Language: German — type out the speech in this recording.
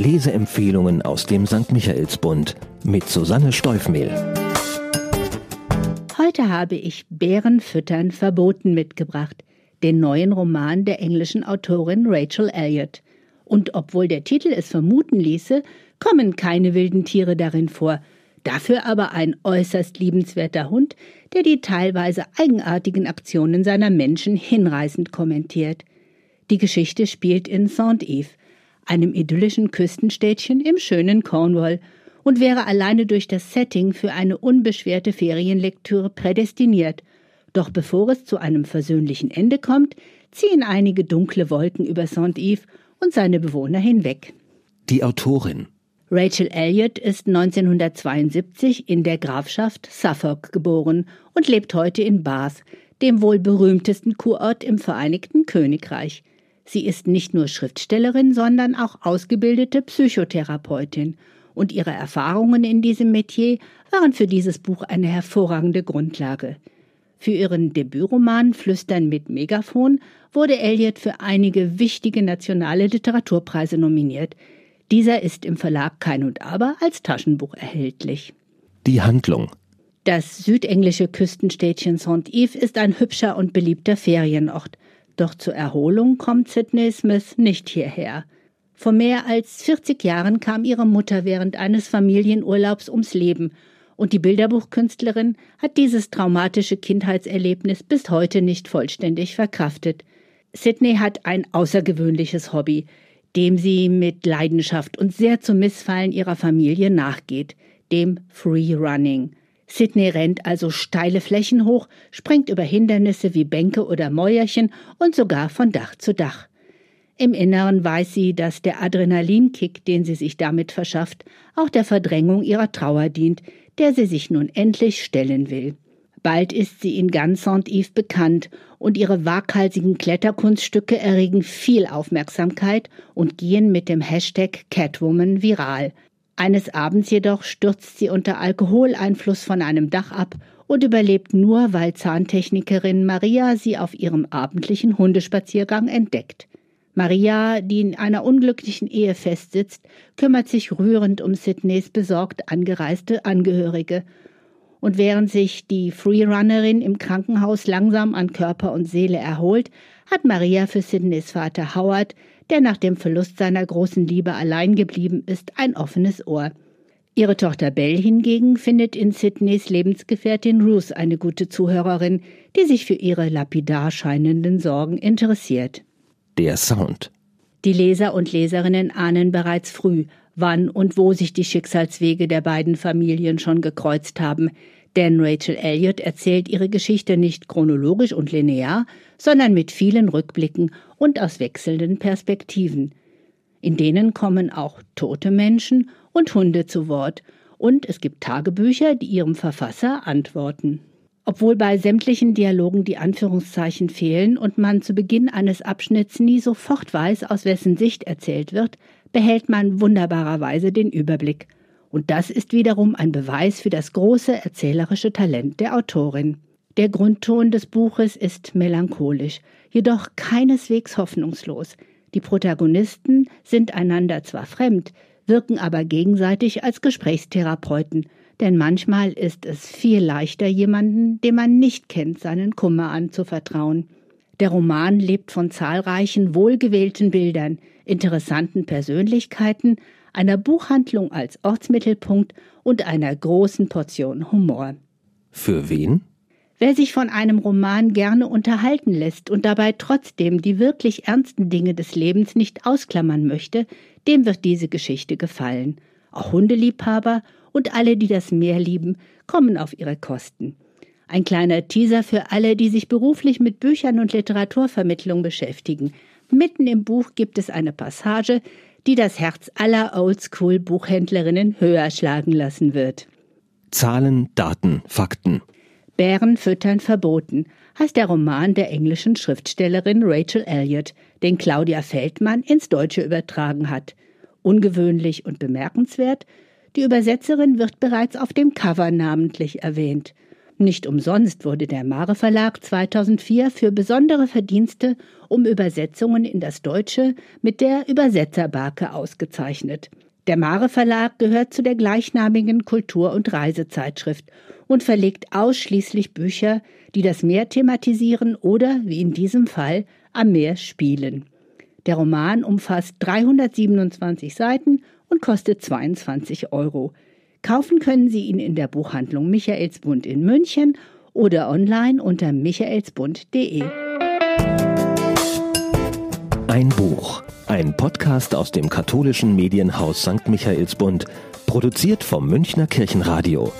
Leseempfehlungen aus dem St. Michaelsbund mit Susanne Steufmehl. Heute habe ich Bären füttern verboten mitgebracht, den neuen Roman der englischen Autorin Rachel Elliott. Und obwohl der Titel es vermuten ließe, kommen keine wilden Tiere darin vor, dafür aber ein äußerst liebenswerter Hund, der die teilweise eigenartigen Aktionen seiner Menschen hinreißend kommentiert. Die Geschichte spielt in Saint-Yves, einem idyllischen Küstenstädtchen im schönen Cornwall, und wäre alleine durch das Setting für eine unbeschwerte Ferienlektüre prädestiniert. Doch bevor es zu einem versöhnlichen Ende kommt, ziehen einige dunkle Wolken über Saint-Yves und seine Bewohner hinweg. Die Autorin Rachel Elliott ist 1972 in der Grafschaft Suffolk geboren und lebt heute in Bath, dem wohl berühmtesten Kurort im Vereinigten Königreich. Sie ist nicht nur Schriftstellerin, sondern auch ausgebildete Psychotherapeutin, und ihre Erfahrungen in diesem Metier waren für dieses Buch eine hervorragende Grundlage. Für ihren Debütroman Flüstern mit Megafon wurde Elliot für einige wichtige nationale Literaturpreise nominiert. Dieser ist im Verlag Kein und Aber als Taschenbuch erhältlich. Die Handlung Das südenglische Küstenstädtchen Saint-Yves ist ein hübscher und beliebter Ferienort. Doch zur Erholung kommt Sidney Smith nicht hierher. Vor mehr als 40 Jahren kam ihre Mutter während eines Familienurlaubs ums Leben und die Bilderbuchkünstlerin hat dieses traumatische Kindheitserlebnis bis heute nicht vollständig verkraftet. Sidney hat ein außergewöhnliches Hobby, dem sie mit Leidenschaft und sehr zum Missfallen ihrer Familie nachgeht, dem Free Running. Sidney rennt also steile Flächen hoch, springt über Hindernisse wie Bänke oder Mäuerchen und sogar von Dach zu Dach. Im Inneren weiß sie, dass der Adrenalinkick, den sie sich damit verschafft, auch der Verdrängung ihrer Trauer dient, der sie sich nun endlich stellen will. Bald ist sie in ganz Saint-Yves bekannt und ihre waghalsigen Kletterkunststücke erregen viel Aufmerksamkeit und gehen mit dem Hashtag Catwoman viral. Eines Abends jedoch stürzt sie unter Alkoholeinfluss von einem Dach ab und überlebt nur, weil Zahntechnikerin Maria sie auf ihrem abendlichen Hundespaziergang entdeckt. Maria, die in einer unglücklichen Ehe festsitzt, kümmert sich rührend um Sidneys besorgt angereiste Angehörige. Und während sich die Freerunnerin im Krankenhaus langsam an Körper und Seele erholt, hat Maria für Sidneys Vater Howard der nach dem Verlust seiner großen Liebe allein geblieben ist, ein offenes Ohr. Ihre Tochter Belle hingegen findet in Sidneys Lebensgefährtin Ruth eine gute Zuhörerin, die sich für ihre lapidar scheinenden Sorgen interessiert. Der Sound. Die Leser und Leserinnen ahnen bereits früh, wann und wo sich die Schicksalswege der beiden Familien schon gekreuzt haben, denn Rachel Elliott erzählt ihre Geschichte nicht chronologisch und linear, sondern mit vielen Rückblicken und aus wechselnden Perspektiven. In denen kommen auch tote Menschen und Hunde zu Wort, und es gibt Tagebücher, die ihrem Verfasser antworten. Obwohl bei sämtlichen Dialogen die Anführungszeichen fehlen und man zu Beginn eines Abschnitts nie sofort weiß, aus wessen Sicht erzählt wird, behält man wunderbarerweise den Überblick – und das ist wiederum ein Beweis für das große erzählerische Talent der Autorin. Der Grundton des Buches ist melancholisch, jedoch keineswegs hoffnungslos. Die Protagonisten sind einander zwar fremd, wirken aber gegenseitig als Gesprächstherapeuten, denn manchmal ist es viel leichter, jemanden, den man nicht kennt, seinen Kummer anzuvertrauen. Der Roman lebt von zahlreichen wohlgewählten Bildern, interessanten Persönlichkeiten, einer Buchhandlung als Ortsmittelpunkt und einer großen Portion Humor. Für wen? Wer sich von einem Roman gerne unterhalten lässt und dabei trotzdem die wirklich ernsten Dinge des Lebens nicht ausklammern möchte, dem wird diese Geschichte gefallen. Auch Hundeliebhaber und alle, die das Meer lieben, kommen auf ihre Kosten. Ein kleiner Teaser für alle, die sich beruflich mit Büchern und Literaturvermittlung beschäftigen. Mitten im Buch gibt es eine Passage, die das Herz aller Oldschool-Buchhändlerinnen höher schlagen lassen wird. Zahlen, Daten, Fakten. Bären füttern verboten heißt der Roman der englischen Schriftstellerin Rachel Elliott, den Claudia Feldmann ins Deutsche übertragen hat. Ungewöhnlich und bemerkenswert, die Übersetzerin wird bereits auf dem Cover namentlich erwähnt. Nicht umsonst wurde der Mare Verlag 2004 für besondere Verdienste um Übersetzungen in das Deutsche mit der Übersetzerbarke ausgezeichnet. Der Mare Verlag gehört zu der gleichnamigen Kultur- und Reisezeitschrift und verlegt ausschließlich Bücher, die das Meer thematisieren oder, wie in diesem Fall, am Meer spielen. Der Roman umfasst 327 Seiten und kostet 22 Euro. Kaufen können Sie ihn in der Buchhandlung Michaelsbund in München oder online unter michaelsbund.de. Ein Buch, ein Podcast aus dem katholischen Medienhaus St. Michaelsbund, produziert vom Münchner Kirchenradio.